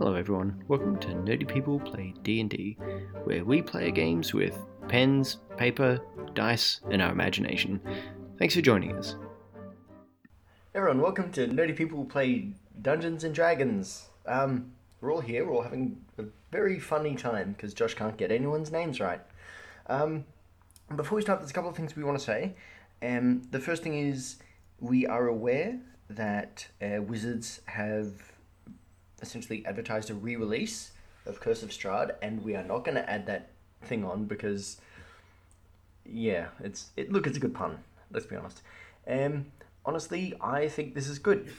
Hello everyone, welcome to Nerdy People Play D&D, where we play games with pens, paper, dice, and our imagination. Thanks for joining us. Everyone, welcome to Nerdy People Play Dungeons and Dragons. Um, we're all here, we're all having a very funny time because Josh can't get anyone's names right. Um, before we start, there's a couple of things we want to say. Um, the first thing is we are aware that uh, Wizards have essentially advertised a re-release of Curse of Strahd, and we are not going to add that thing on because, yeah, it's it. Look, it's a good pun. Let's be honest. Um, honestly, I think this is good.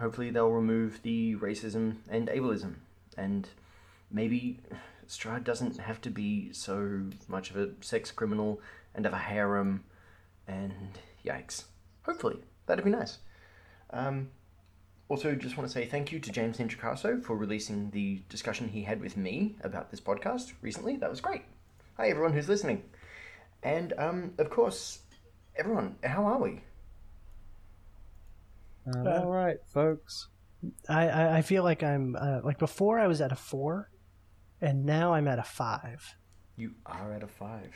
Hopefully, they'll remove the racism and ableism, and maybe Strahd doesn't have to be so much of a sex criminal and have a harem, and yikes. Hopefully, that'd be nice. Um, also, just want to say thank you to James Ninjacaso for releasing the discussion he had with me about this podcast recently. That was great. Hi, everyone who's listening. And, um, of course, everyone, how are we? Uh, all right, folks. I, I, I feel like I'm uh, like before I was at a four, and now I'm at a five. You are at a five.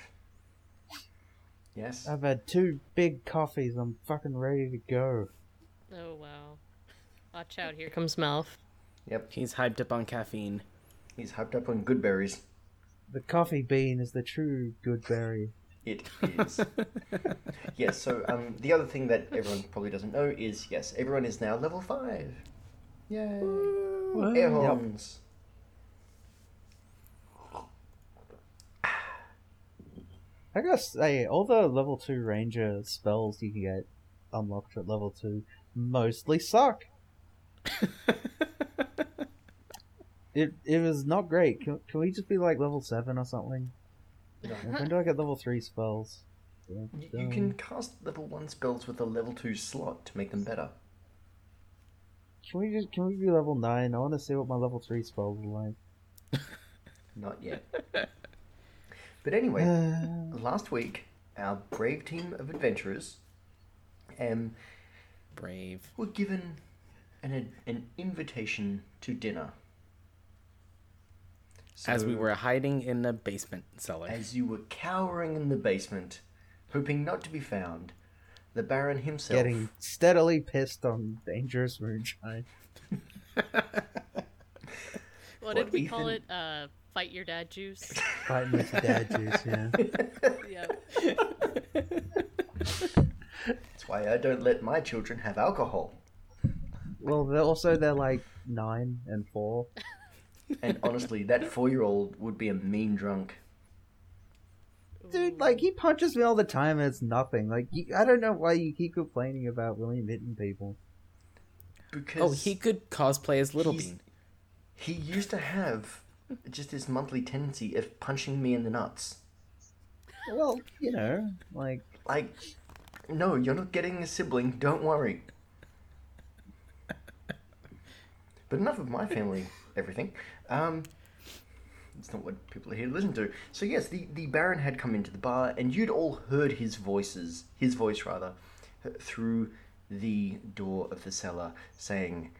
Yes. I've had two big coffees. I'm fucking ready to go. Oh wow. Watch out, here comes Melf. Yep. He's hyped up on caffeine. He's hyped up on good berries. The coffee bean is the true good berry. It is. yes, so um, the other thing that everyone probably doesn't know is yes, everyone is now level 5. Yay! Air horns. I gotta say, all the level two ranger spells you can get unlocked at level two mostly suck. it it was not great. Can, can we just be like level seven or something? When do I get level three spells? You, you can cast level 1 spells with a level 2 slot to make them better. Can we just can we be level nine? I want to see what my level three spells are like. Not yet. but anyway, last week, our brave team of adventurers um, Brave. were given an, an invitation to dinner. As we were hiding in the basement cellar. As you were cowering in the basement, hoping not to be found, the Baron himself. Getting steadily pissed on dangerous moonshine. What did What, we call it? Uh, fight your dad juice. Fight your dad juice, yeah. yeah. That's why I don't let my children have alcohol. Well, they're also they're like nine and four. And honestly, that four-year-old would be a mean drunk. Dude, like he punches me all the time and it's nothing. Like you, I don't know why you keep complaining about William hitting people. Because oh, he could cosplay as Little Bean. he used to have just this monthly tendency of punching me in the nuts. Well, you know, like Like, no, you're not getting a sibling. Don't worry. But enough of my family, everything. Um, it's not what people are here to listen to. So yes, the the Baron had come into the bar, and you'd all heard his voices, his voice rather, through the door of the cellar, saying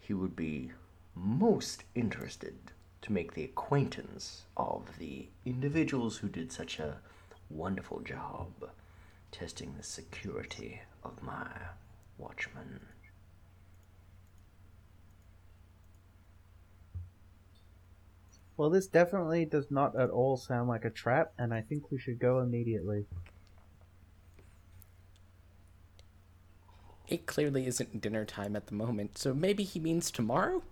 he would be most interested to make the acquaintance of the individuals who did such a wonderful job testing the security of my watchman. Well this definitely does not at all sound like a trap and I think we should go immediately. It clearly isn't dinner time at the moment, so maybe he means tomorrow?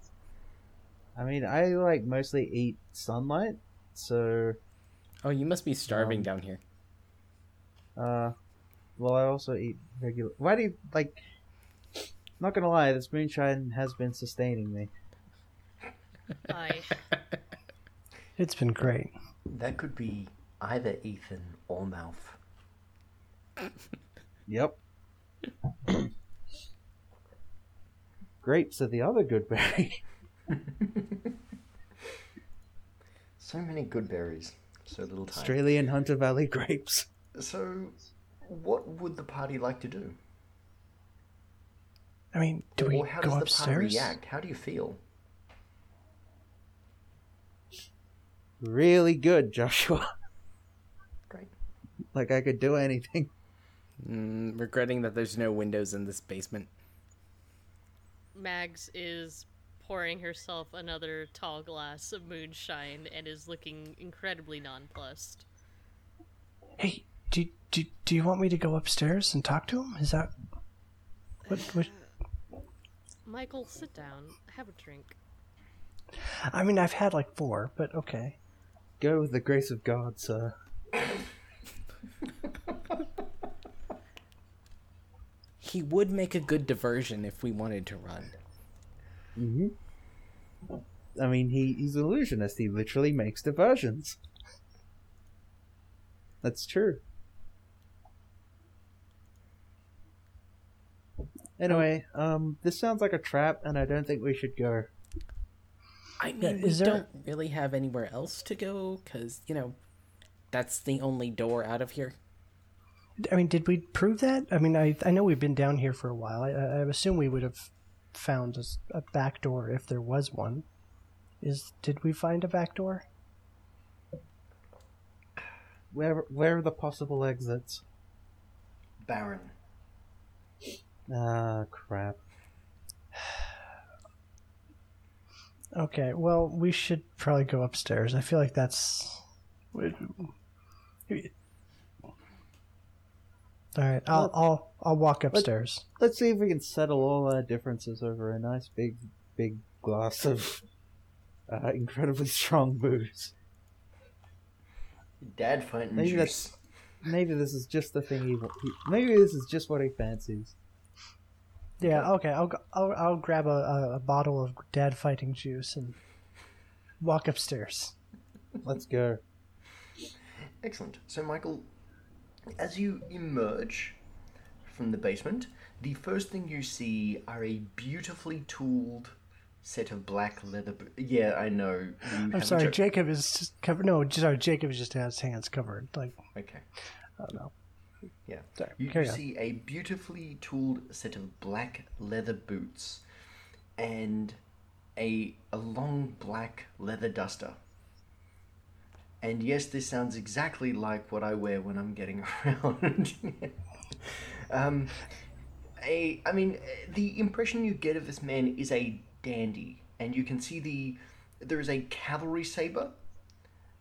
I mean, I like mostly eat sunlight, so Oh, you must be starving Um, down here. uh well I also eat regular Why do you like not gonna lie, this moonshine has been sustaining me. I. It's been great. That could be either Ethan or Mouth. Yep. Grapes are the other good berry. So many good berries, so little time. Australian Hunter Valley grapes. So, what would the party like to do? I mean, do we or how go does the party react? How do you feel? Really good, Joshua. Great. like I could do anything. Mm, regretting that there's no windows in this basement. Mags is pouring herself another tall glass of moonshine and is looking incredibly nonplussed. Hey, do, do, do you want me to go upstairs and talk to him? Is that what? what Michael, sit down. Have a drink. I mean, I've had like four, but okay. Go with the grace of God, sir. He would make a good diversion if we wanted to run. hmm I mean, he, he's an illusionist. He literally makes diversions. That's true. Anyway, um, this sounds like a trap, and I don't think we should go. I mean, Yeah, we there- don't really have anywhere else to go because you know that's the only door out of here. I mean, did we prove that? I mean, I I know we've been down here for a while. I, I I assume we would have found a back door if there was one. Is did we find a back door? Where, where are the possible exits? Baron. Ah, crap. Okay, well, we should probably go upstairs. I feel like that's. All right, I'll I'll I'll walk upstairs. Let's see if we can settle all our differences over a nice big, big glass of uh, incredibly strong booze. Dad fighting Maybe juice. that's- Maybe this is just the thing he. wa- he maybe this is just what he fancies. Yeah, okay. I'll I'll I'll grab a, a, a bottle of dad fighting juice and walk upstairs. Let's go. Excellent. So, Michael, as you emerge from the basement, the first thing you see are a beautifully tooled set of black leather. Bo- yeah, I know. you I'm sorry, cho- Jacob is just covered. No, sorry, Jacob is just has his hands covered. Like Okay. I don't know. Yeah. Sorry, You, you see a beautifully tooled set of black leather boots and a, a long black leather duster. And yes, this sounds exactly like what I wear when I'm getting around. um, a, I mean, the impression you get of this man is a dandy, and you can see the there is a cavalry saber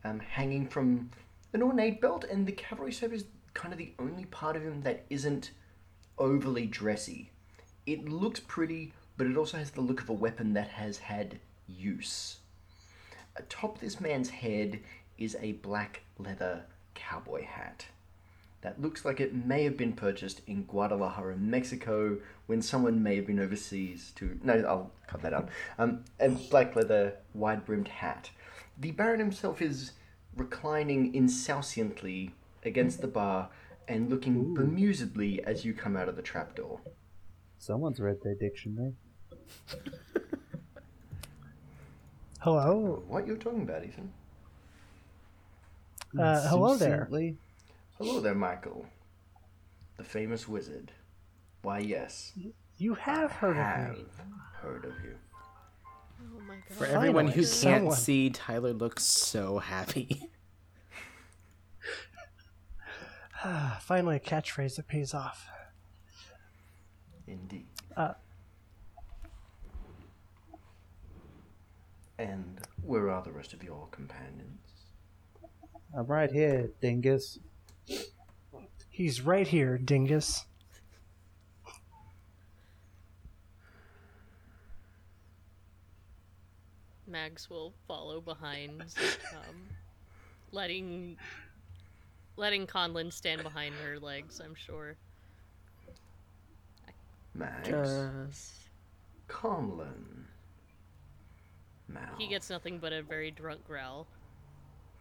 um, hanging from an ornate belt, and the cavalry saber is kind of the only part of him that isn't overly dressy. It looks pretty, but it also has the look of a weapon that has had use. Atop this man's head is a black leather cowboy hat that looks like it may have been purchased in Guadalajara, Mexico, when someone may have been overseas to. No, I'll cut that out. Um, a black leather, wide brimmed hat. The Baron himself is reclining insouciantly against the bar and looking bemusedly as you come out of the trapdoor. Someone's read their dictionary. Hello, What you're talking about, Ethan? uh, hello there. Hello there, Michael. The famous wizard. Why, yes, You have heard of have me. heard of you. Oh my god. For everyone who can't someone. see, Tyler looks so happy. Finally, a catchphrase that pays off. Indeed. Uh. And where are the rest of your companions? I'm right here, dingus. He's right here, dingus. Mags will follow behind, um, letting letting Conlon stand behind her legs. I'm sure. Mags, Just... Conlon, Mal. He gets nothing but a very drunk growl.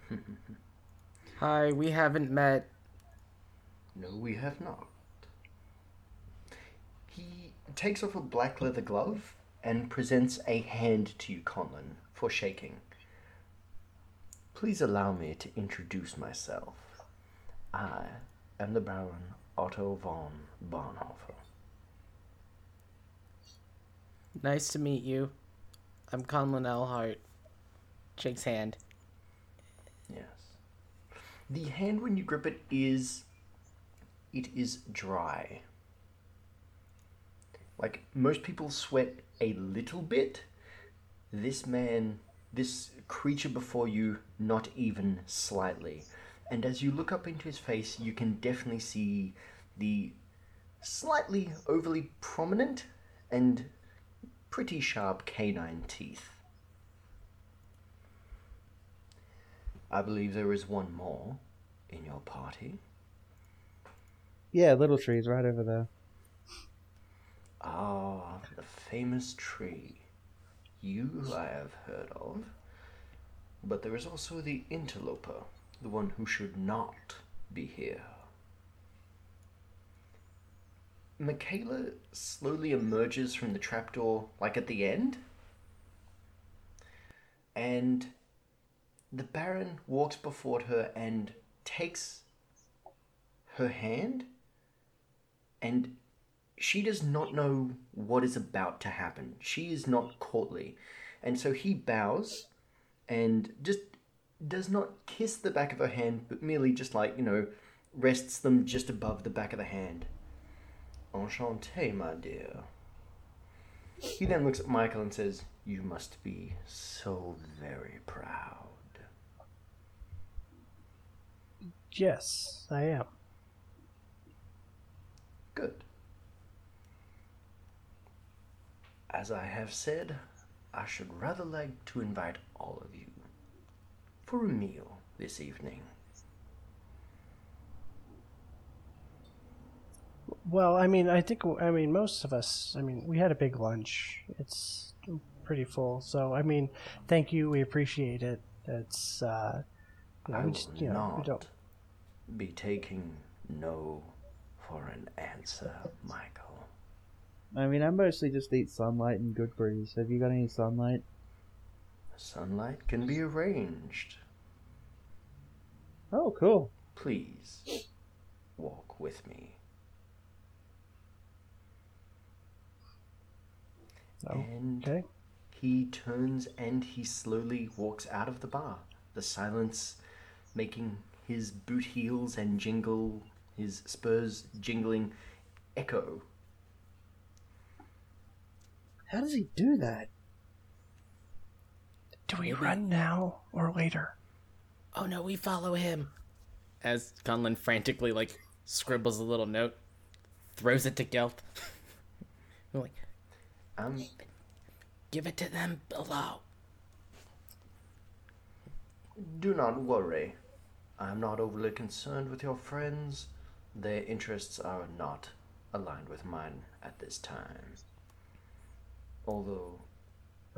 Hi, we haven't met. No, we have not. He takes off a black leather glove and presents a hand to you, Conlon, for shaking. Please allow me to introduce myself. I am the Baron Otto von Bonhoeffer. Nice to meet you. I'm Conlon Elhart. Shakes hand. Yes. The hand when you grip it is it is dry. Like most people sweat a little bit. This man, this creature before you, not even slightly. And as you look up into his face, you can definitely see the slightly overly prominent and pretty sharp canine teeth. I believe there is one more in your party. Yeah, little tree's right over there. Ah, the famous tree. You I have heard of. But there is also the interloper, the one who should not be here. Michaela slowly emerges from the trapdoor, like at the end. And the Baron walks before her and takes her hand, and she does not know what is about to happen. She is not courtly. And so he bows and just does not kiss the back of her hand, but merely just like, you know, rests them just above the back of the hand. Enchanté, my dear. He then looks at Michael and says, You must be so very proud. Yes, I am. Good. As I have said, I should rather like to invite all of you for a meal this evening. Well, I mean, I think I mean most of us. I mean, we had a big lunch. It's pretty full. So, I mean, thank you. We appreciate it. It's uh, you know, I will just, you know, not don't. be taking no for an answer, Michael. I mean, I mostly just eat sunlight and good berries. Have you got any sunlight? Sunlight can be arranged. Oh, cool. Please walk with me. Oh, And okay. he turns and he slowly walks out of the bar. The silence making his boot heels and jingle, his spurs jingling echo. How does he do that? Do we Maybe- run now or later? Oh no, we follow him. As Conlon frantically like scribbles a little note, throws it to Gelf. We're like, Um, give it to them below. do not worry. I am not overly concerned with your friends. Their interests are not aligned with mine at this time. Although,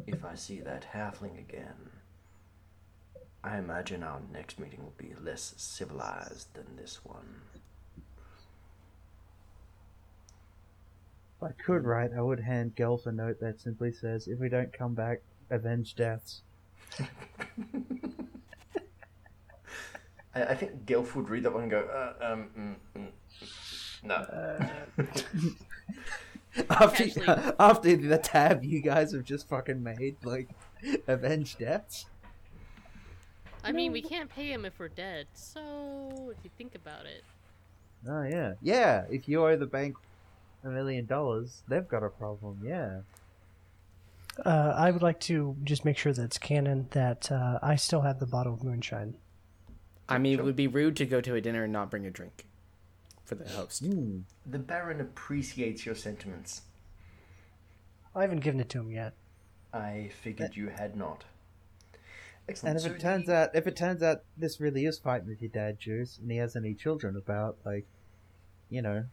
if I see that halfling again, I imagine our next meeting will be less civilized than this one. If I could write, I would hand Gelf a note that simply says, if we don't come back, avenge deaths. I, I think Gelf would read that one and go, uh, um, mm, mm, no. after, Actually- after the tab you guys have just fucking made, like, avenge deaths? I mean, we can't pay him if we're dead. So, if you think about it, Oh, yeah. Yeah, if you owe the bank a million dollars, they've got a problem, yeah. Uh, I would like to just make sure that it's canon that uh, I still have the bottle of moonshine. I mean, it would be rude to go to a dinner and not bring a drink for the host. The Baron appreciates your sentiments. I haven't given it to him yet. I figured you had not. Excellent. And if So it turns the- out, if it turns out this really is fighting with your dad, Juice, and he has any children about, like, you know,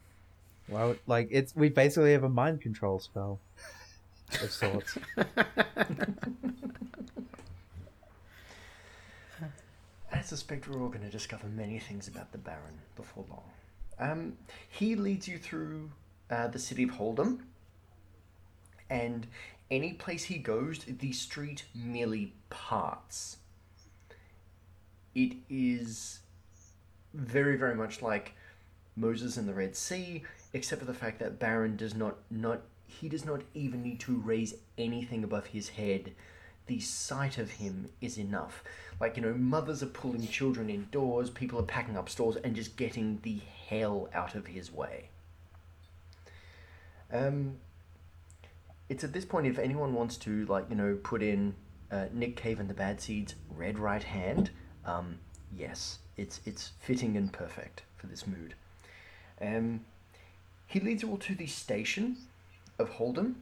well, like it's we basically have a mind control spell of sorts. I suspect we're all going to discover many things about the Baron before long. Um, he leads you through uh, the city of Holdham, and any place he goes, the street merely parts. It is very, very much like Moses and the Red Sea, except for the fact that Baron does not not he does not even need to raise anything above his head. The sight of him is enough. Like, you know, mothers are pulling children indoors, people are packing up stores and just getting the hell out of his way. Um, it's at this point if anyone wants to, like, you know, put in uh, Nick Cave and the Bad Seeds' red right hand, um, yes, it's it's fitting and perfect for this mood. Um, he leads all to the station of Holden,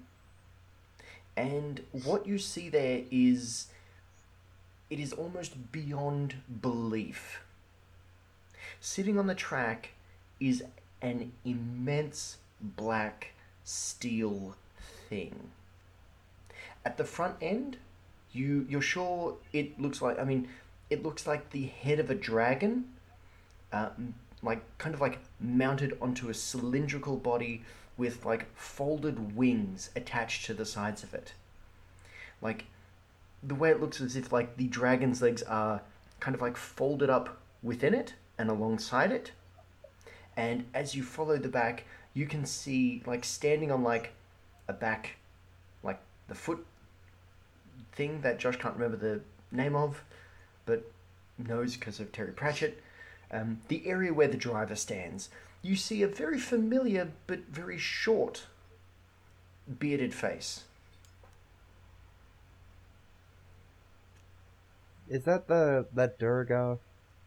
and what you see there is it is almost beyond belief. Sitting on the track is an immense black steel thing. At the front end, you you're sure it looks like I mean, it looks like the head of a dragon, um, like kind of like mounted onto a cylindrical body with like folded wings attached to the sides of it. Like the way it looks as if like the dragon's legs are kind of like folded up within it and alongside it. And as you follow the back, you can see like standing on like a back, like the foot thing that Josh can't remember the name of, but knows because of Terry Pratchett. Um, the area where the driver stands, you see a very familiar but very short bearded face. Is that the that Durga?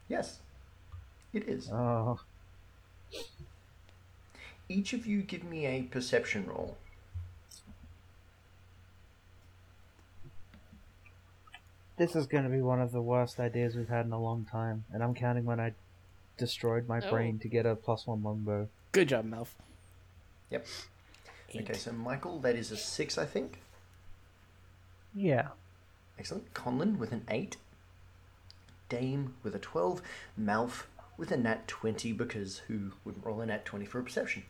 Yes, it is. Oh, Each of you give me a perception roll. this is going to be one of the worst ideas we've had in a long time, and I'm counting when I destroyed my Oh. brain to get a plus one longbow. Good job, Melf. Yep. Eight. Okay, so Michael, that is a six, I think. Yeah. Excellent. Conlon with an 8. Dame with a 12. Malf with a nat 20 because who wouldn't roll a nat 20 for a perception?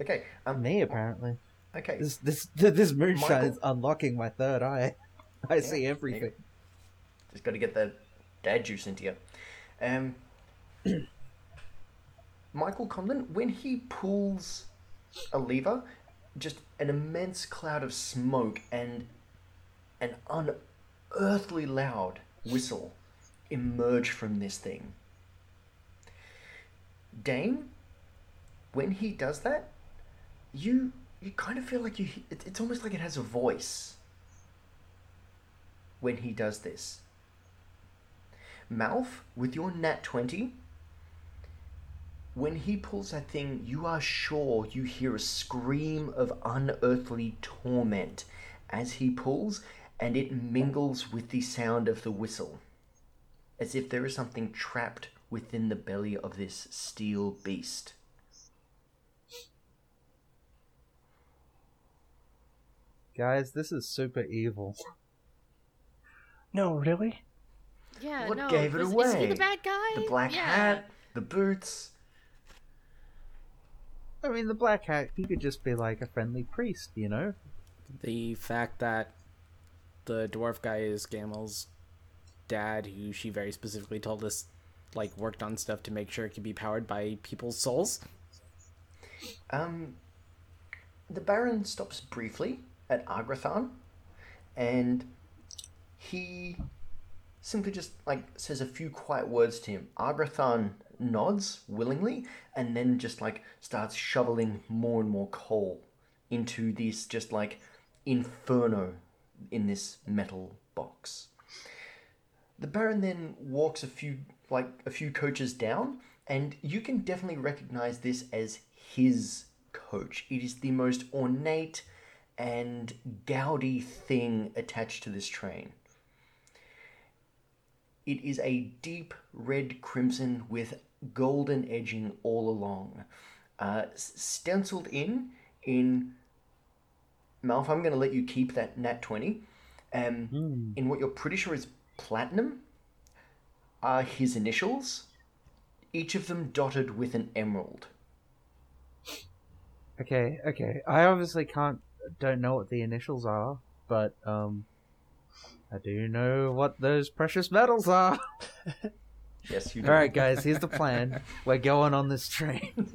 Okay. Um, Me apparently. Okay. This this this moonshine Michael- is unlocking my third eye. I see Yeah, everything. Just got to get the dad juice into you. Um, Michael Conlon, when he pulls a lever, just an immense cloud of smoke and an unearthly loud whistle emerge from this thing. Dane, when he does that, you you kind of feel like you it, it's almost like it has a voice when he does this. Malf, with your nat 20, when he pulls that thing, you are sure you hear a scream of unearthly torment as he pulls, and it mingles with the sound of the whistle, as if there is something trapped within the belly of this steel beast. Guys, this is super evil. No, really? Yeah, What no. gave it was- Is away? he the bad guy? The black yeah. hat, the boots. I mean, the black hat, he could just be like a friendly priest, you know? The fact that the dwarf guy is Gamel's dad, who she very specifically told us, like, worked on stuff to make sure it could be powered by people's souls. Um, the Baron stops briefly at Agrathan, and he simply just like says a few quiet words to him. Agrathan nods willingly, and then just like starts shoveling more and more coal into this just like inferno in this metal box. The Baron then walks a few like a few coaches down, and you can definitely recognize this as his coach. It is the most ornate and gaudy thing attached to this train. It is a deep red crimson with golden edging all along, uh, stenciled in in. Malf, I'm going to let you keep that nat twenty. Um, in what you're pretty sure is platinum are his initials, each of them dotted with an emerald. Okay, okay. I obviously can't, don't know what the initials are, but, um, I do know what those precious metals are. Yes, you do. Alright, guys, here's the plan. We're going on this train.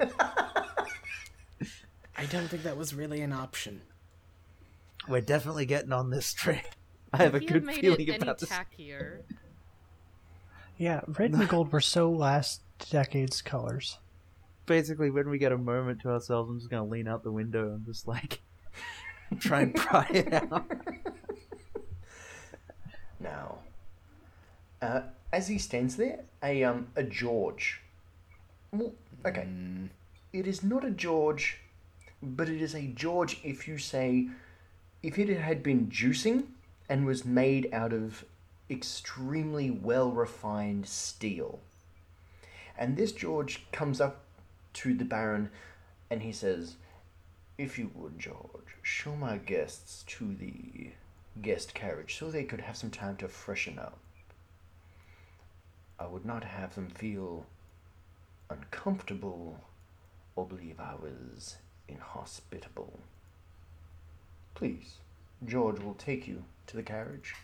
I don't think that was really an option. We're definitely getting on this train. I have a If you good made feeling it any about this. tackier. Yeah, red and gold were so last decade's colors. Basically, when we get a moment to ourselves, I'm just gonna lean out the window and just like try and pry it out. Now, uh, as he stands there, a um a George. Well, okay, it is not a George, but it is a George if you say if it had been juicing and was made out of extremely well refined steel. And this George comes up to the Baron and he says, If you would, George, show my guests to the guest carriage so they could have some time to freshen up. I would not have them feel uncomfortable or believe I was inhospitable. Please, George will take you to the carriage.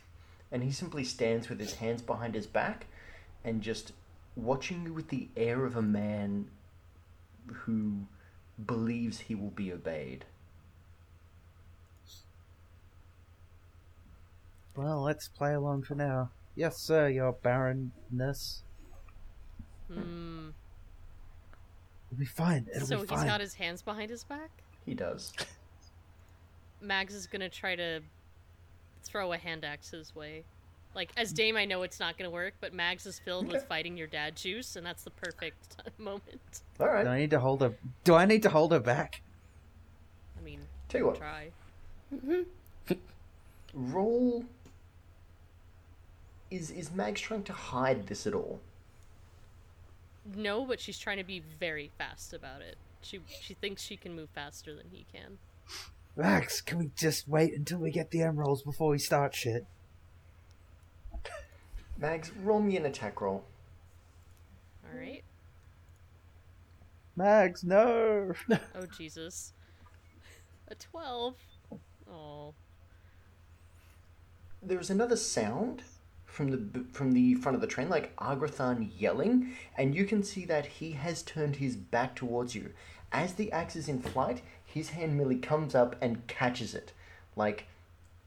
And he simply stands with his hands behind his back and just watching you with the air of a man who believes he will be obeyed. Well, let's play along for now. Yes, sir, your barrenness. Hmm. It'll be fine. It'll So be he's fine. got his hands behind his back. He does. Mags is gonna try to throw a hand axe his way. Like as Dame, I know it's not gonna work, but Mags is filled with fighting your dad juice, and that's the perfect moment. All right. Do I need to hold her? Do I need to hold her back? I mean, Tell you what, try. roll. Is is Mags trying to hide this at all? No, but she's trying to be very fast about it. She she thinks she can move faster than he can. Mags, can we just wait until we get the emeralds before we start shit? Mags, roll me an attack roll. All right. Mags, no. Oh Jesus. A twelve. Oh. There's another sound from the from the front of the train, like Agrathan yelling, and you can see that he has turned his back towards you. As the axe is in flight, his hand merely comes up and catches it, like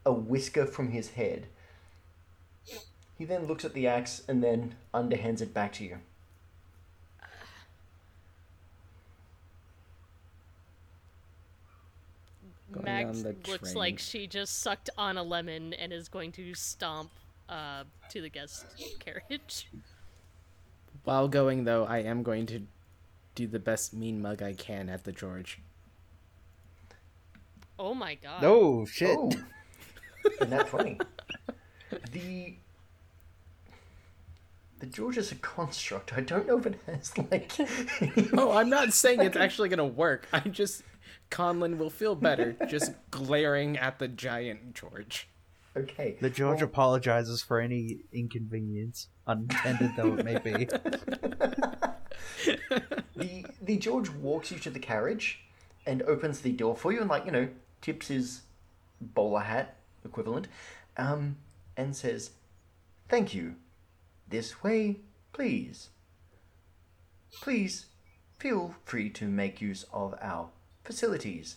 a whisker from his head. He then looks at the axe and then underhands it back to you. Going Mags looks train. like she just sucked on a lemon and is going to stomp uh, to the guest carriage. While going though, I am going to do the best mean mug I can at the George. Oh my god. No shit. Oh, and that's funny. The the George is a construct. I don't know if it has like. Oh, I'm not saying it's actually gonna work. I just Conlon will feel better just glaring at the giant George. Okay. The George well, apologizes for any inconvenience, unintended though it may be. the the George walks you to the carriage and opens the door for you, and like you know, tips his bowler hat equivalent, um, and says, "Thank you. This way, please. Please feel free to make use of our facilities,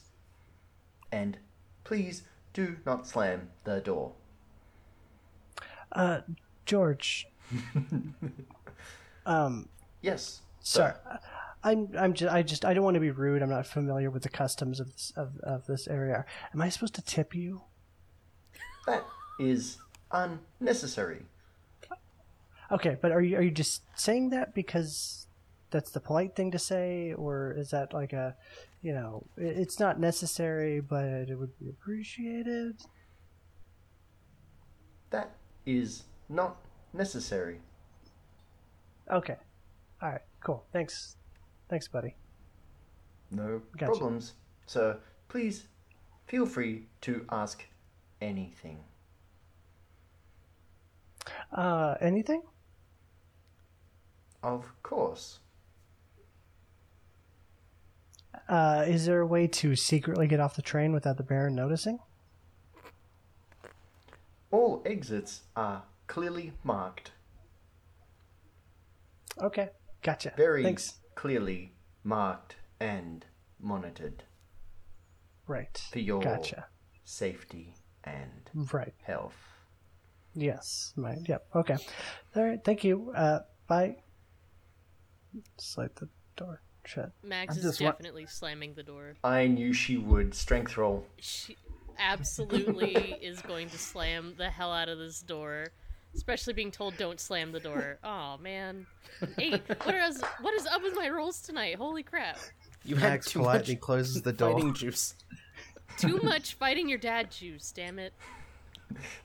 and please do not slam the door." Uh, George. um, Yes. sorry. I'm I'm just I just I don't want to be rude. I'm not familiar with the customs of this of, of this area. Am I supposed to tip you? That is unnecessary. Okay, but are you are you just saying that because that's the polite thing to say, or is that like a, you know, it- it's not necessary, but it would be appreciated? That is not necessary. Okay, all right, cool. Thanks, thanks, buddy. No Gotcha. problems. So please feel free to ask anything. Uh, anything? Of course. Uh, is there a way to secretly get off the train without the Baron noticing? All exits are clearly marked. Okay, gotcha. Very Thanks. clearly marked and monitored Right. for your Gotcha. safety and Right. health. Yes, mine. Yep. Okay. All right. Thank you. Uh, bye. Slide the door shut. Mags I'm is just wa- definitely slamming the door. I knew she would. Strength roll. She absolutely is going to slam the hell out of this door. Especially being told don't slam the door. Oh man. Eight. What is what is up with my rolls tonight? Holy crap. You had Mags too politely much closes the door. fighting juice. Too much fighting your dad juice, damn it.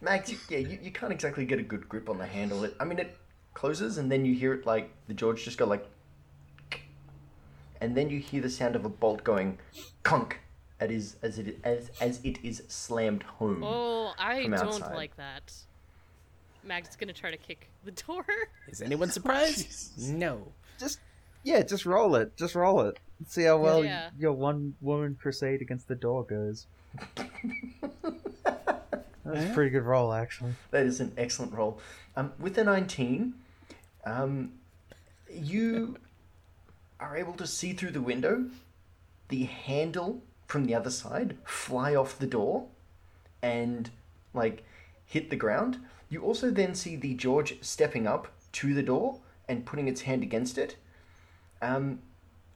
Mags, you, yeah, you, you can't exactly get a good grip on the handle. It, I mean, it closes and then you hear it like the George just go like, and then you hear the sound of a bolt going, conk, as is as it as as it is slammed home. Oh, I From don't outside. like that. Mags is gonna try to kick the door. Is anyone surprised? no. Just yeah, just roll it. Just roll it. See how well Yeah. your one woman crusade against the door goes. That's a pretty good roll, actually. That is an excellent roll. Um, with the 19, um, you are able to see through the window the handle from the other side fly off the door and, like, hit the ground. You also then see the George stepping up to the door and putting its hand against it. Um,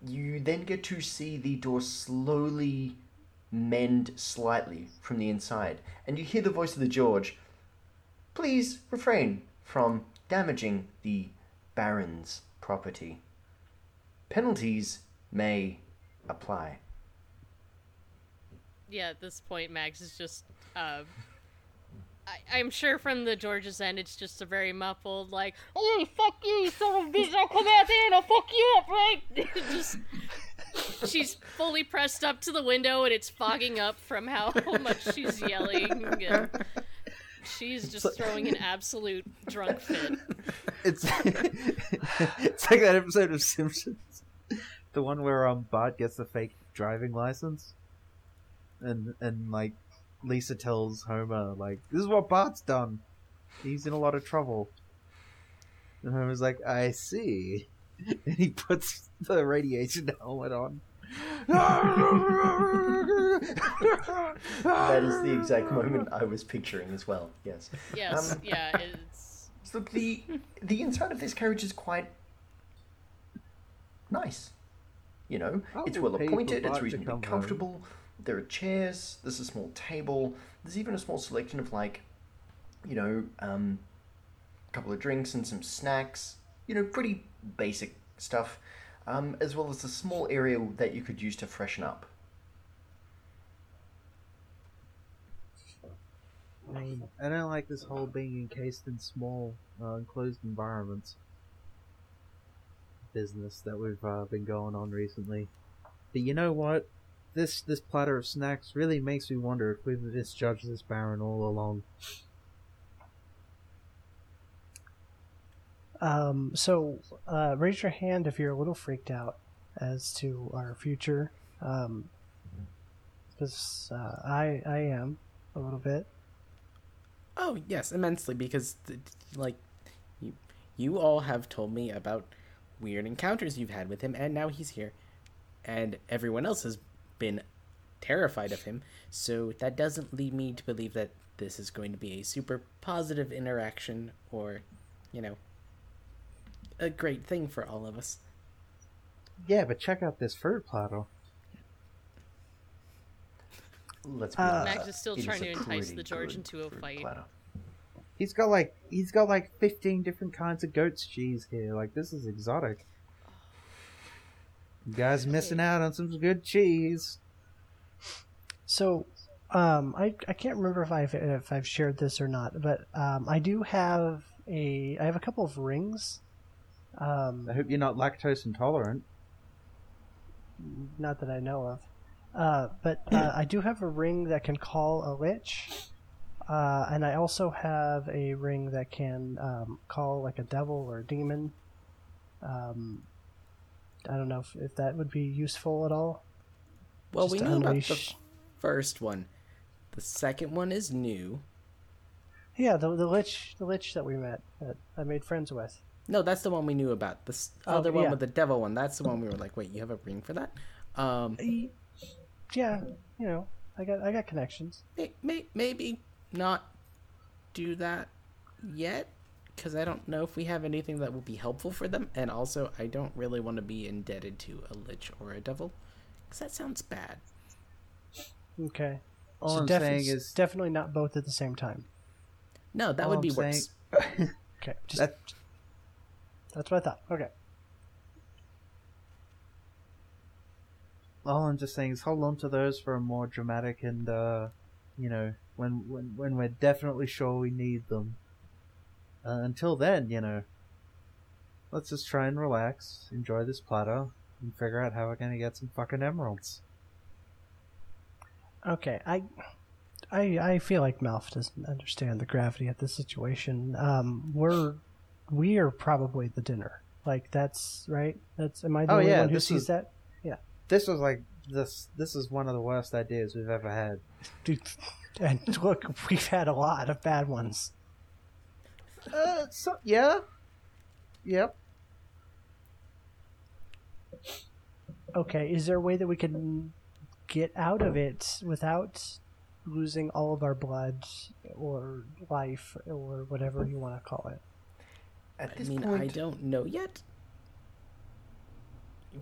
you then get to see the door slowly mend slightly from the inside, and you hear the voice of the George please refrain from damaging the Baron's property. Penalties may apply. Yeah, at this point, Mags is just. Uh, I, I'm sure from the George's end, it's just a very muffled, like, "Oh, fuck you, son of a bitch! I'll come out there and I'll fuck you up, right?" just. She's fully pressed up to the window and it's fogging up from how much she's yelling. And she's just throwing an absolute drunk fit. It's it's like that episode of Simpsons, the one where um Bart gets the fake driving license, and and like Lisa tells Homer like this is what Bart's done. He's in a lot of trouble. And Homer's like, I see. And he puts the radiation helmet on. That is the exact moment I was picturing as well. Yes. Yes, Um, yeah, it's. So the the inside of this carriage is quite nice. You know, I it's well appointed. It's reasonably come home. comfortable. There are chairs. There's a small table. There's even a small selection of like, you know, um, a couple of drinks and some snacks. You know, pretty basic stuff. Um, as well as a small area that you could use to freshen up. I mean, I don't like this whole being encased in small, uh, enclosed environments business that we've uh, been going on recently. But you know what? This this platter of snacks really makes me wonder if we've misjudged this Baron all along. Um, so, uh, raise your hand if you're a little freaked out as to our future. Um, because uh, I I am a little bit. Oh yes, immensely because like you you all have told me about weird encounters you've had with him and now he's here and everyone else has been terrified of him. So that doesn't lead me to believe that this is going to be a super positive interaction or you know a great thing for all of us. Yeah, but check out this fruit platter. Let's be Uh, honest. Mags is still it trying a to entice the George good into a fight. platter. He's got like he's got like fifteen different kinds of goat's cheese here. Like this is exotic. You guys missing out on some good cheese. So, um, I I can't remember if I've if I've shared this or not, but um, I do have a I have a couple of rings. Um, I hope you're not lactose intolerant. not that I know of. Uh, but uh, I do have a ring that can call a lich, uh, and I also have a ring that can um, call like a devil or a demon. Um, I don't know if, if that would be useful at all. Well, Just we to knew about the first one. The second one is new. Yeah, the the lich the lich that we met that I made friends with. No, that's the one we knew about. The Oh, other one yeah. with the devil one, that's the one we were like, wait, you have a ring for that? Um, Yeah, you know, I got I got connections. may, may, maybe not do that. yet because I don't know if we have anything that will be helpful for them, and also I don't really want to be indebted to a lich or a devil because that sounds bad. Okay. All so I'm defi- saying is definitely not both at the same time. No, that All would be I'm worse. saying- Okay. Just, that that's what I thought. Okay. All I'm just saying is hold on to those for a more dramatic and uh, you know when when when we're definitely sure we need them. Uh, until then, you know, let's just try and relax, enjoy this platter, and figure out how we're gonna get some fucking emeralds. Okay. I. I, I feel like Malf doesn't understand the gravity of the situation. Um, we're we are probably the dinner. Like that's right. That's am I the Oh, only yeah, one who sees is- that? This was like this. This is one of the worst ideas we've ever had. Dude, and look, we've had a lot of bad ones. Uh, so yeah, yep. Okay, is there a way that we can get out of it without losing all of our blood or life or whatever you want to call it? At this I mean, point, I don't know yet.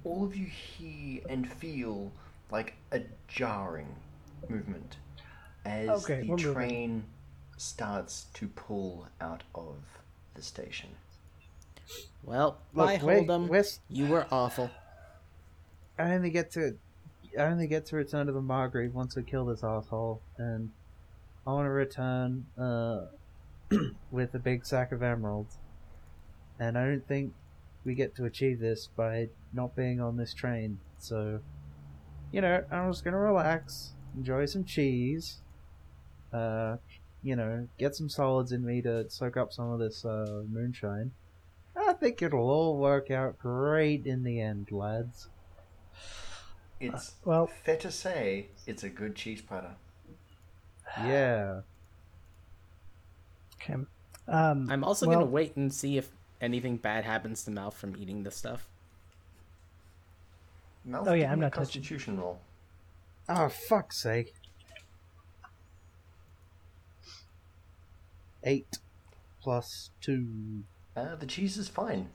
All of you hear and feel like a jarring movement as Okay, the we're moving. train starts to pull out of the station. Well, Look, bye, we're- Hold'em. we're You were awful. I only get to I only get to return to the Margrave once we kill this asshole, and I want to return uh, with a big sack of emeralds. And I don't think we get to achieve this by not being on this train. So, you know, I'm just gonna relax, enjoy some cheese, uh, you know, get some solids in me to soak up some of this uh, moonshine. I think it'll all work out great in the end, lads. It's well- fair to say it's a good cheese platter. Yeah. Okay. Um, I'm also well, gonna wait and see if anything bad happens to Mal from eating this stuff. Malf, Oh, yeah, I'm me a not touching- Constitution roll. Oh, fuck's sake. Eight plus two. Uh, the cheese is fine.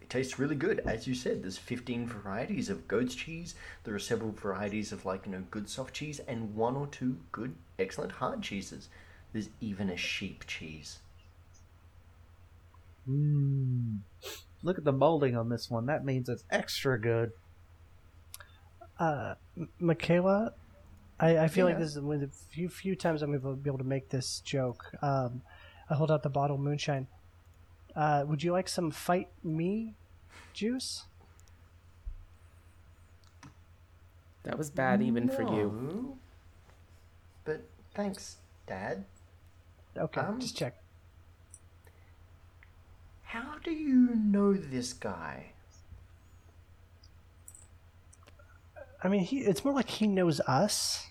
It tastes really good. As you said, there's 15 varieties of goat's cheese. There are several varieties of, like, you know, good soft cheese, and one or two good, excellent hard cheeses. There's even a sheep cheese. Mmm. Look at the molding on this one. That means it's extra good. uh, Michaela, I, I feel like this is one of the few few times I'm going to be able to make this joke. Um, I hold out the bottle of moonshine. Uh, would you like some fight me juice? That was bad even for you. But thanks, Dad. Okay, Um, just check. How do you know this guy? I mean, he, it's more like he knows us.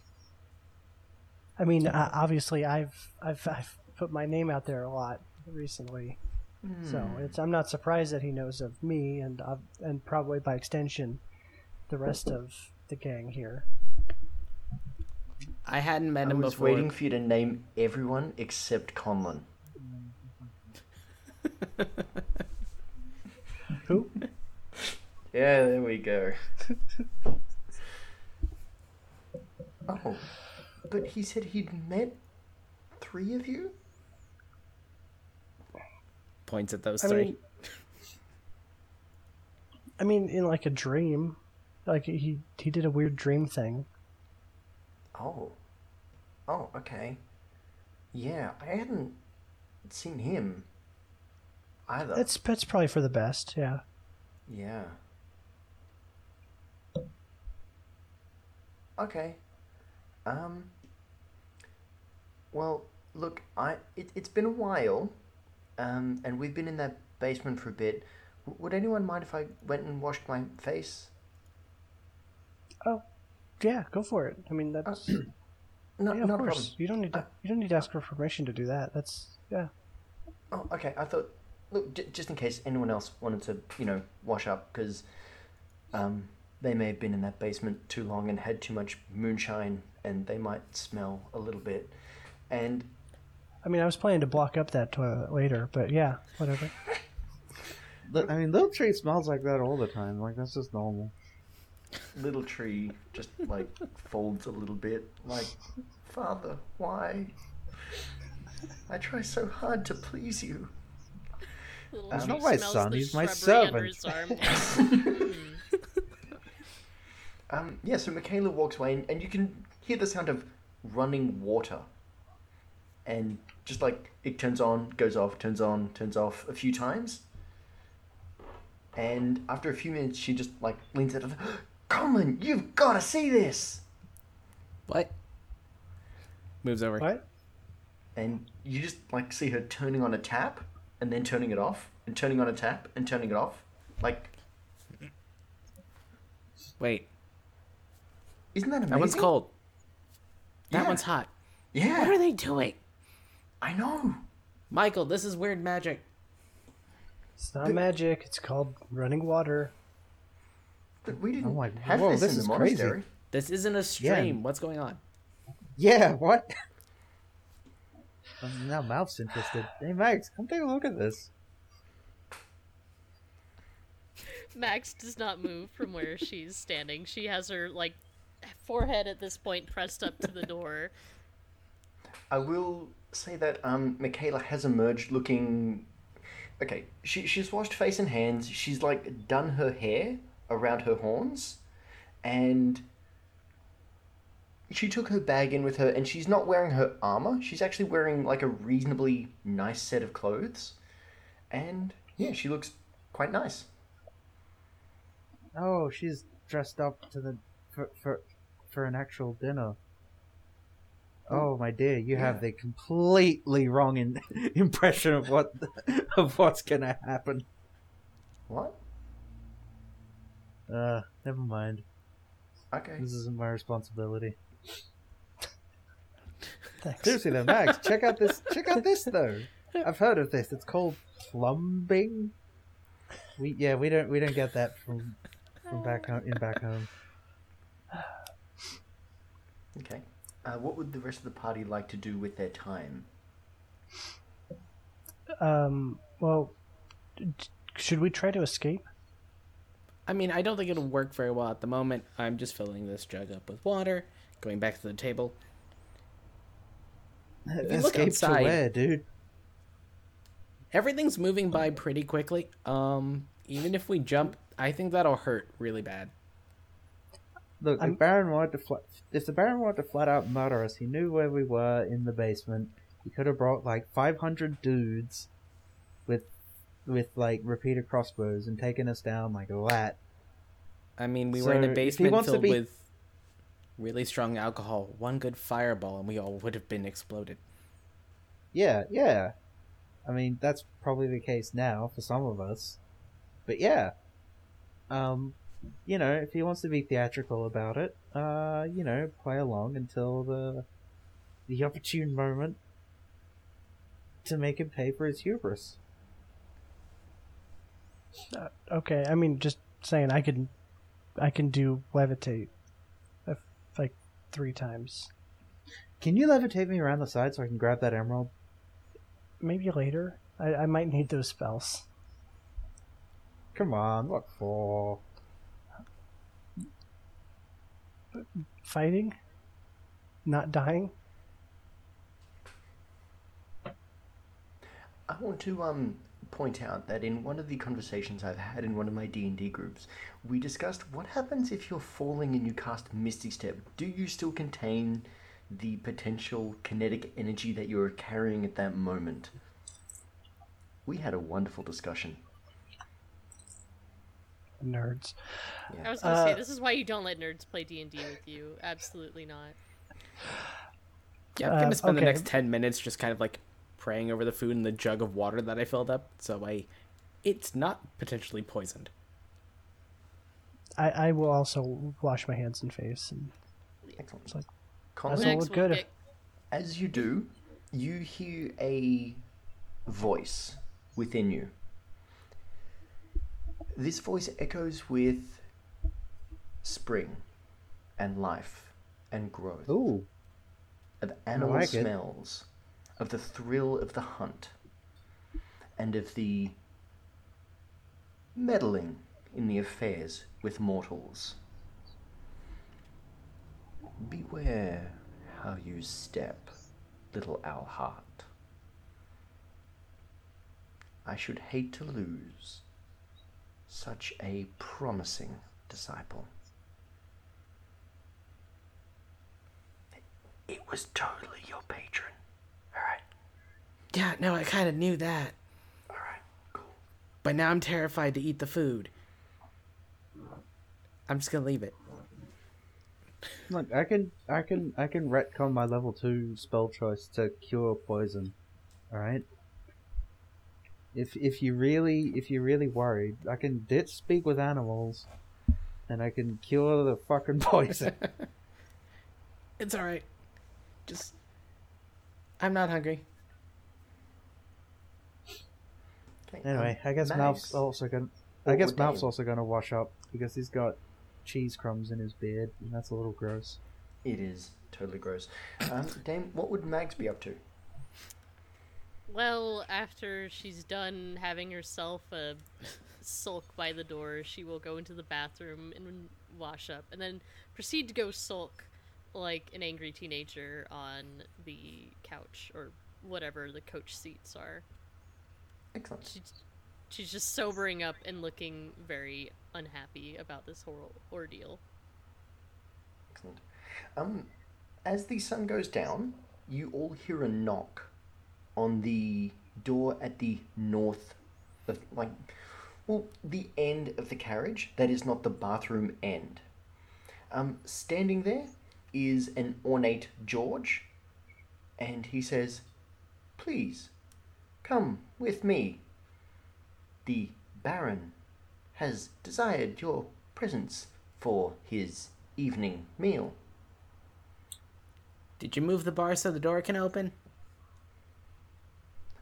I mean, uh, obviously, I've, I've I've put my name out there a lot recently, so Hmm. it's I'm not surprised that he knows of me and uh, and probably by extension, the rest of the gang here. I hadn't met I him was before. waiting for you to name everyone except Conlon. Who? Yeah, there we go. oh, but he said he'd met three of you? Points at those I three. mean, I mean, in like a dream, like he he did a weird dream thing. Oh. Oh, okay. Yeah, I hadn't seen him either. That's that's probably for the best. Yeah. Yeah. Okay. Um. Well, look, I it, it's been a while, um, and we've been in that basement for a bit. W- would anyone mind if I went and washed my face? Oh, yeah. Go for it. I mean, that's No, yeah, of not a course. problem. You don't need to. You don't need to ask for permission to do that. That's yeah. Oh, okay. I thought, look, j- just in case anyone else wanted to, you know, wash up, because um, they may have been in that basement too long and had too much moonshine, and they might smell a little bit. And I mean, I was planning to block up that toilet later, but yeah, whatever. I mean, little tree smells like that all the time. Like that's just normal. Little tree just like folds a little bit, like, Father, why? I try so hard to please you. Little He's tree not my son, he's my servant. his. Um, yeah, so Michaela walks away, and, and you can hear the sound of running water. And just like it turns on, goes off, turns on, turns off a few times. And after a few minutes, she just like leans out of, Colin, you've got to see this! What? Moves over. What? And you just like see her turning on a tap, and then turning it off, and turning on a tap, and turning it off. Like, Wait, isn't that amazing? that one's cold. That Yeah. one's hot. Yeah, What are they doing? I know. Michael, this is weird magic. It's not magic. It's called running water. But we didn't Oh my- have whoa, this, this in is the crazy. monastery. This isn't a stream. What's going on? Yeah, what? Now Mouth's interested. Hey Mags, come take a look at this. Mags does not move from where she's standing. She has her like forehead at this point pressed up to the door. I will say that um, Michaela has emerged looking. Okay, she she's washed face and hands. She's like done her hair around her horns, and she took her bag in with her. And she's not wearing her armor. She's actually wearing like a reasonably nice set of clothes, and yeah, she looks quite nice. Oh, she's dressed up to the for for, for an actual dinner. Oh my dear, you Yeah. have the completely wrong in, impression of what of what's gonna happen. What? Uh, never mind. Okay. This isn't my responsibility. Thanks. Seriously though, Mags, check out this. Check out this though. I've heard of this. It's called plumbing. We yeah, we don't we don't get that from from back home in back home. Okay. Uh, what would the rest of the party like to do with their time? Um. Well, d- should we try to escape? I mean, I don't think it'll work very well at the moment. I'm just filling this jug up with water, going back to the table. you look outside- to where, dude? Everything's moving by pretty quickly. Um, even if we jump, I think that'll hurt really bad. Look, I'm- if Baron wanted to flat, if the Baron wanted to flat out murder us, he knew where we were in the basement. He could have brought like 500 dudes with with like repeater crossbows and taken us down like that. I mean, we were in So, a basement wants to filled be- with really strong alcohol. One good fireball, and we all would have been exploded. Yeah, yeah. I mean, that's probably the case now for some of us. But yeah. Um, you know, if he wants to be theatrical about it, uh, you know, play along until the the opportune moment to make him pay for his hubris. Okay. I mean, just saying, I can, I can do levitate, if, like three times. Can you levitate me around the side so I can grab that emerald? Maybe later. I, I might need those spells. Come on, what for? Fighting, not dying. I want to um point out that in one of the conversations I've had in one of my D and D groups, we discussed what happens if you're falling and you cast Misty Step. Do you still contain the potential kinetic energy that you're carrying at that moment? We had a wonderful discussion. Nerds. I was gonna say Uh, this is why you don't let nerds play D and D with you. Absolutely not. Yeah, I'm Uh, gonna spend the okay. next ten minutes just kind of like praying over the food and the jug of water that I filled up, so I, it's not potentially poisoned. I, I will also wash my hands and face. And Excellent. Like- Colin, That's all good. we'll as you do, you hear a voice within you. This voice echoes with spring and life and growth. Ooh, of animal like it. Of the thrill of the hunt and of the meddling in the affairs with mortals. Beware how you step, little owl heart. I should hate to lose such a promising disciple. It was totally your patron. Alright, Yeah, no, I kind of knew that. alright, cool. But now I'm terrified to eat the food. I'm just gonna leave it. Look, I can, I can, I can retcon my level two spell choice to cure poison. All right. If if you really if you're really worried, I can ditch speak with animals, and I can cure the fucking poison. It's alright. Just. I'm not hungry. Anyway, um, I guess Max, Mouth's also gonna. I guess Dave. Mouth's also gonna wash up because he's got cheese crumbs in his beard, and that's a little gross. It is totally gross. Um, Dame, what would Mags be up to? Well, after she's done having herself a sulk by the door, she will go into the bathroom and wash up, and then proceed to go sulk like an angry teenager on the couch or whatever the coach seats are. Excellent. She, she's just sobering up and looking very unhappy about this whole ordeal. Excellent. Um, as the sun goes down, you all hear a knock on the door at the north of, like, well, the end of the carriage. That is not the bathroom end. Um, standing there is an ornate George, and he says, Please, come with me. The Baron has desired your presence for his evening meal. Did you move the bar so the door can open?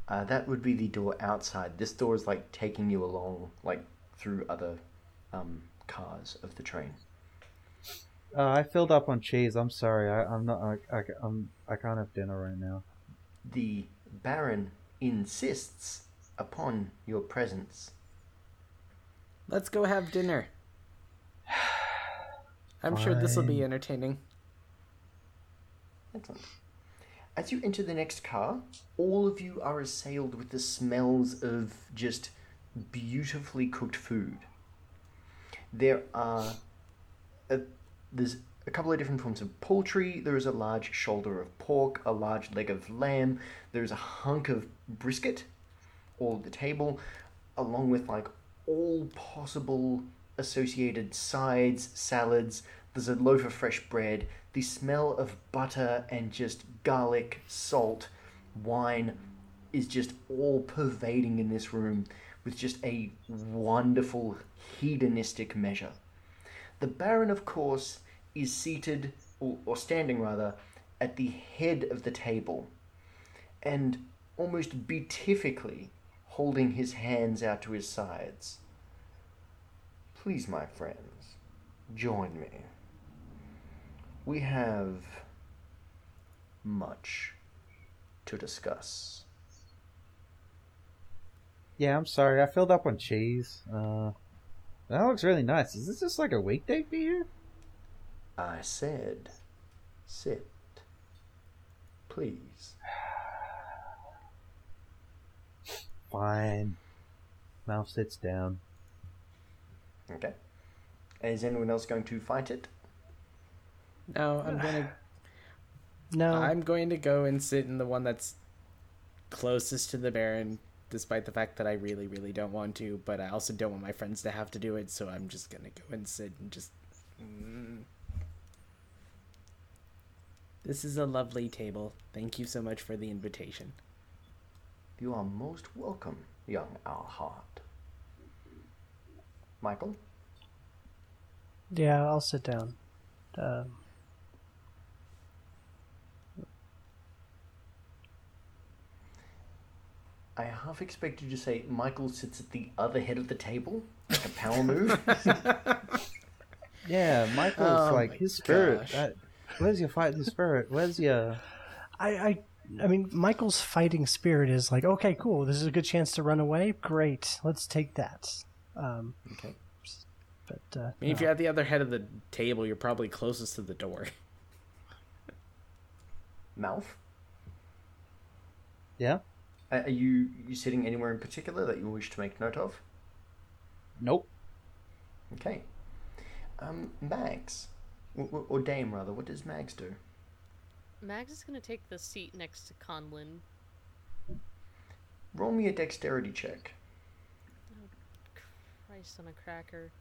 Uh, that would be the door outside. This door is like taking you along, like through other um, cars of the train. Uh, I filled up on cheese. I'm sorry. I, I'm not. I, I, I'm. I can't have dinner right now. The Baron insists upon your presence. Let's go have dinner. I'm sure this will be entertaining. Excellent. As you enter the next car, all of you are assailed with the smells of just beautifully cooked food. There are a, there's a couple of different forms of poultry. There is a large shoulder of pork, a large leg of lamb. There is a hunk of brisket, all at the table, along with like all possible associated sides, salads. There's a loaf of fresh bread. The smell of butter and just garlic, salt, wine is just all pervading in this room with just a wonderful hedonistic measure. The Baron, of course, is seated, or, or standing rather, at the head of the table and almost beatifically holding his hands out to his sides. Please, my friends, join me. We have much to discuss. Yeah, I'm sorry. I filled up on cheese. Uh, that looks really nice. Is this just like a weekday beer? I said, sit. Please. Fine. Mouth sits down. Okay. Is anyone else going to fight it? No, I'm gonna No. I'm going to go and sit in the one that's closest to the Baron, despite the fact that I really, really don't want to, but I also don't want my friends to have to do it, so I'm just gonna go and sit and just. Mm. This is a lovely table. Thank you so much for the invitation. You are most welcome, young Alhart. Michael? Yeah, I'll sit down. Um, I half expected you to say Michael sits at the other head of the table, like a power move. Yeah, Michael's Oh like my his spirit. That, where's your fighting spirit? Where's your? I, I I mean, Michael's fighting spirit is like, okay, cool. This is a good chance to run away. Great, let's take that. Um, Okay. but uh, I mean, if you're at the other head of the table, you're probably closest to the door. Mouth. Yeah? Uh, Are you you sitting anywhere in particular that you wish to make note of? Nope. Okay. Um, Mags, or, or- or Dame rather. What does Mags do? Mags is gonna take the seat next to Conlin. Roll me a dexterity check. Christ on a cracker.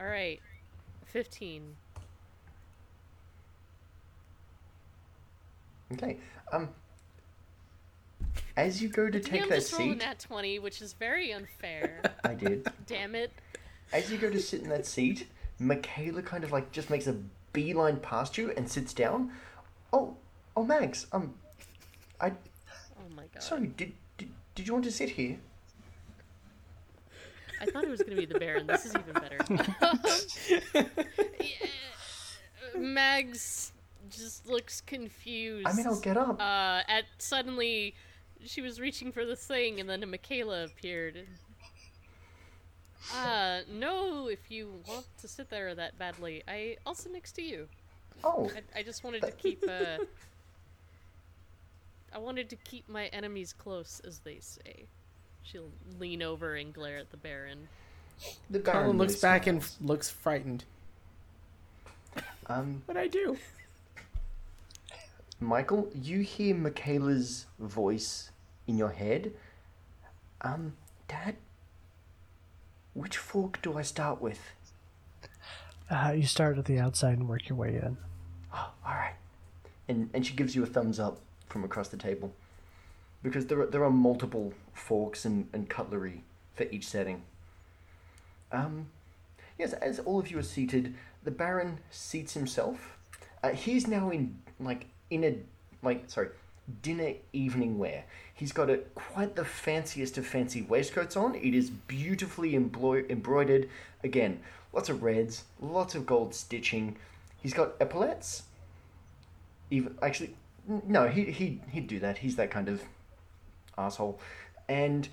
Alright. 15. Okay. Um. As you go to take I'm that just seat, that 20, which is very unfair. I did. Damn it. As you go to sit in that seat, Michaela kind of like just makes a beeline past you and sits down. Oh, oh, Mags. Um, I Oh my god. sorry. Did did, did you want to sit here? I thought it was gonna be the Baron. This is even better. Yeah, Mags just looks confused. I mean, I'll get up. Uh, at suddenly, she was reaching for the thing, and then a Michaela appeared. Uh, no, if you want to sit there that badly, I I'll sit next to you. Oh, I, I just wanted to keep uh. I wanted to keep my enemies close, as they say. She'll lean over and glare at the Baron. the Baron Colin looks really back and f- looks frightened. Um, What'd I do? Michael, you hear Michaela's voice in your head. Um, Dad, which fork do I start with? uh, you start at the outside and work your way in. Oh, all right. And and she gives you a thumbs up from across the table, because there are, there are multiple forks and, and cutlery for each setting. Um, yes, as all of you are seated, the Baron seats himself. Uh, he's now in like in a like sorry dinner evening wear. He's got a quite the fanciest of fancy waistcoats on. It is beautifully embro- embroidered. Again, lots of reds, lots of gold stitching. He's got epaulets. Even actually, no, he he he'd do that. He's that kind of asshole, and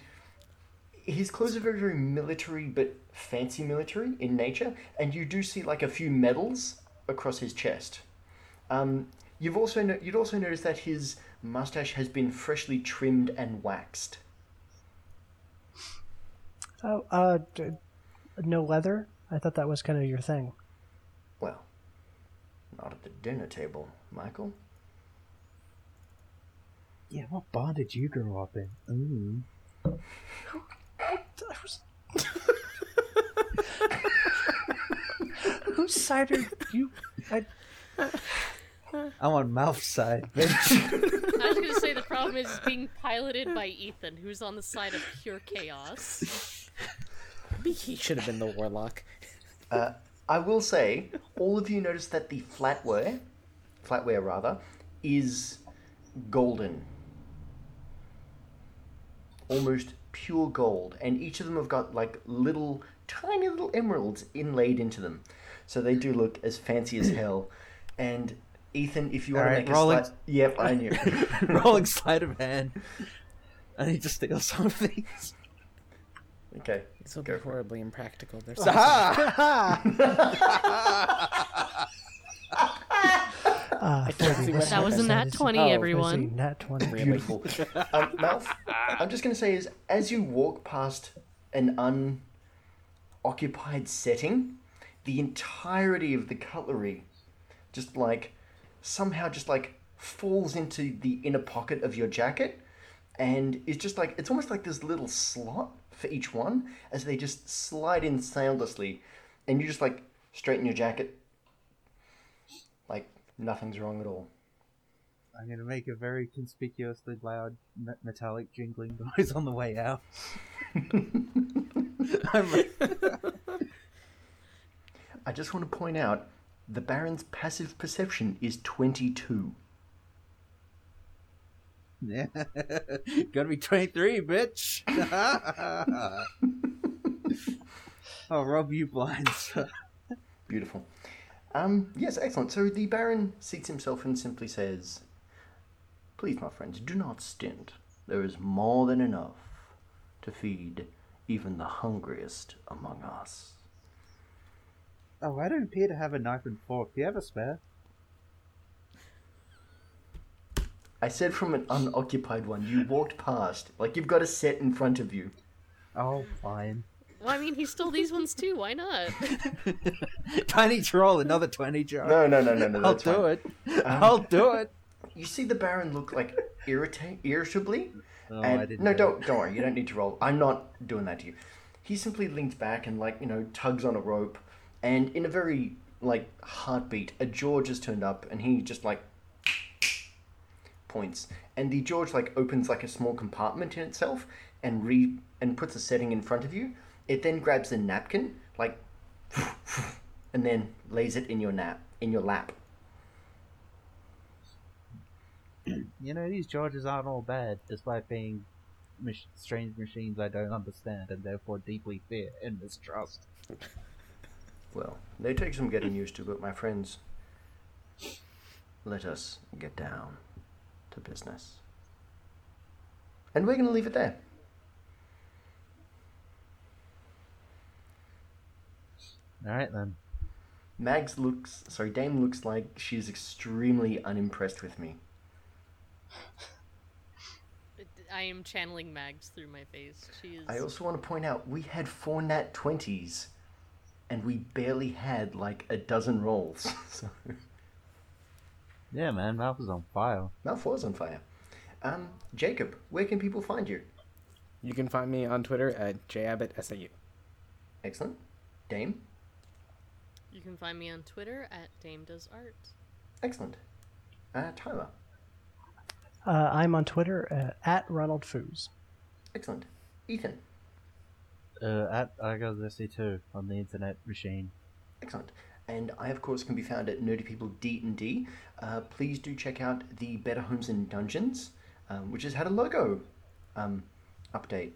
his clothes are very very military but fancy military in nature. And you do see like a few medals across his chest. Um, you've also no- you'd also notice that his mustache has been freshly trimmed and waxed. Oh, uh, d- no leather. I thought that was kind of your thing. Well, not at the dinner table, Michael. Yeah, what bar did you grow up in? Ooh. Whose side are you? I, I'm on mouth side, bitch. I was gonna say the problem is being piloted by Ethan, who's on the side of pure chaos. Maybe he should have been the warlock. Uh, I will say, all of you noticed that the flatware, flatware rather, is golden. Almost pure gold. And each of them have got like little, tiny little emeralds inlaid into them. So they do look as fancy as hell. And Ethan, if you want Alright, to make rolling- a slight... Yep, I knew. Rolling sleight of hand. I need to steal some of these. okay. These will Go be for it. horribly impractical. They're so Ah! uh, can't see what That was a happened. nat 20, oh, everyone. Nat twenty. really. Beautiful. um, Malf, I'm just going to say is as you walk past an unoccupied setting, the entirety of the cutlery just like somehow just like falls into the inner pocket of your jacket and it's just like it's almost like this little slot for each one as they just slide in soundlessly and you just like straighten your jacket like nothing's wrong at all. I'm gonna make a very conspicuously loud me- metallic jingling noise on the way out. Like, I just want to point out the Baron's passive perception is 22. yeah. Gotta be 23, bitch. I'll rub you blind. Beautiful. Um, yes, excellent. So the Baron seats himself and simply says, Please, my friends, do not stint. There is more than enough to feed even the hungriest among us. Oh, I don't appear to have a knife and fork. Do you have a spare? I said from an unoccupied one. You walked past. Like you've got a set in front of you. Oh, fine. Well, I mean, he stole these ones too. Why not? Tiny troll, another twenty jar. No, no, no, no, no. I'll That's do fine. it. Um, I'll do it. You see the Baron look like irritate, irritably? Oh, and, I didn't. no, do it. don't don't worry. You don't need to roll. I'm not doing that to you. He simply leans back and like you know tugs on a rope, and in a very like heartbeat, a George has turned up, and he just like points, and the George like opens like a small compartment in itself, and re and puts a setting in front of you. It then grabs a napkin like, and then lays it in your nap in your lap. You know, these Georges aren't all bad, despite being mach- strange machines I don't understand and therefore deeply fear and mistrust. Well, they take some getting used to, but my friends, let us get down to business. And we're going to leave it there. Alright then. Mags looks, sorry, Dame looks like she's extremely unimpressed with me. I am channeling Mags through my face. She is. I also want to point out we had four nat 20s, and we barely had like a dozen rolls. so, Yeah, man, mouth was on fire. Mouth was on fire. Um, Jacob, where can people find you? You can find me on Twitter at jabbottsau. Excellent. Dame? You can find me on Twitter at Dame Does Art. Excellent. Uh, Tyler? Uh, I'm on Twitter uh, at Ronald Foos. Excellent. Ethan? Uh, at I got this too on the internet machine. Excellent. And I, of course, can be found at Nerdy People D and D. Uh, please do check out the Better Homes and Dungeons, um, which has had a logo um, update,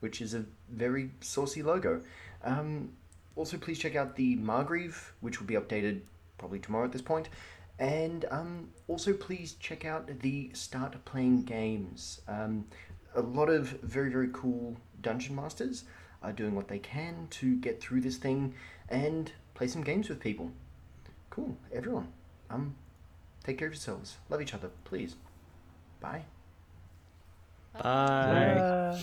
which is a very saucy logo. Um, also, please check out the Margrave, which will be updated probably tomorrow at this point. And um, also, please check out the Start Playing Games. Um, a lot of very, very cool dungeon masters are doing what they can to get through this thing and play some games with people. Cool, everyone. Um, take care of yourselves. Love each other, please. Bye. Bye. Uh,